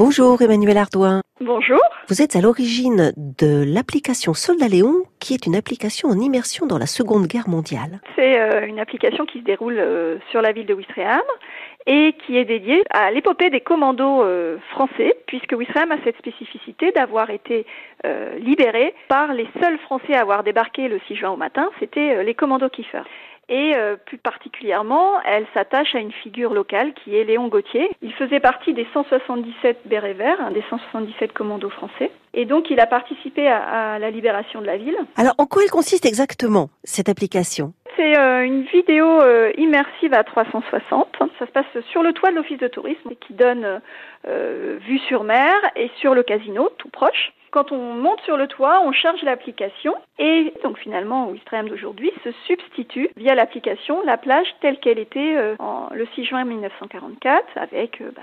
Bonjour Emmanuel Ardouin. Bonjour. Vous êtes à l'origine de l'application Soldat Léon, qui est une application en immersion dans la Seconde Guerre mondiale. C'est euh, une application qui se déroule euh, sur la ville de Ouistreham et qui est dédiée à l'épopée des commandos euh, français, puisque Ouistreham a cette spécificité d'avoir été libéré par les seuls Français à avoir débarqué le 6 juin au matin, c'était les commandos Kiefer et euh, plus particulièrement, elle s'attache à une figure locale qui est Léon Gauthier. Il faisait partie des 177 bérets verts, des 177 commandos français, et donc il a participé à, la libération de la ville. Alors en quoi elle consiste exactement, cette application? C'est euh, une vidéo euh, immersive à 360. Ça se passe sur le toit de l'office de tourisme qui donne vue sur mer et sur le casino tout proche. Quand on monte sur le toit, on charge l'application et donc finalement, Wistreham d'aujourd'hui se substitue via l'application la plage telle qu'elle était euh, en, le 6 juin 1944 avec euh, bah,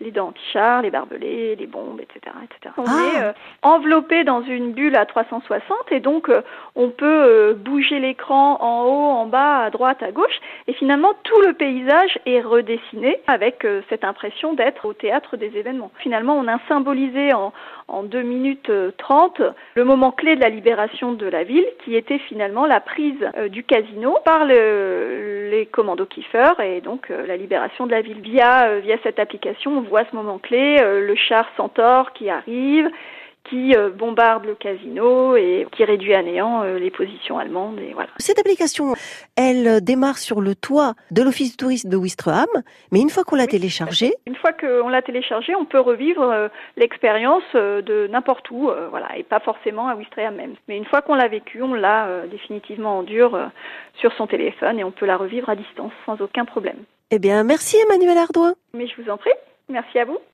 les dents anti-chars, les barbelés, les bombes, etc. etc. On ah. est euh, enveloppé dans une bulle à 360 et donc on peut bouger l'écran en haut, en bas, à droite, à gauche et finalement tout le paysage est redessiné avec cette impression d'être au théâtre des événements. Finalement, on a symbolisé en, en 2 minutes 30 le moment clé de la libération de la ville, qui était finalement la prise euh, du casino par les commandos Kiefer et donc euh, la libération de la ville. Via, euh, via cette application, on voit ce moment clé, le char Centaure qui arrive, qui euh, bombarde le casino et qui réduit à néant euh, les positions allemandes. Et voilà. Cette application, elle démarre sur le toit de l'office de tourisme de Wistreham, mais une fois qu'on l'a téléchargée... Une fois qu'on l'a téléchargée, on peut revivre euh, l'expérience de n'importe où, voilà, et pas forcément à Wistreham même. Mais une fois qu'on l'a vécu, on l'a définitivement en dur sur son téléphone et on peut la revivre à distance sans aucun problème. Eh bien, merci Emmanuel Ardouin. Mais je vous en prie. Merci à vous.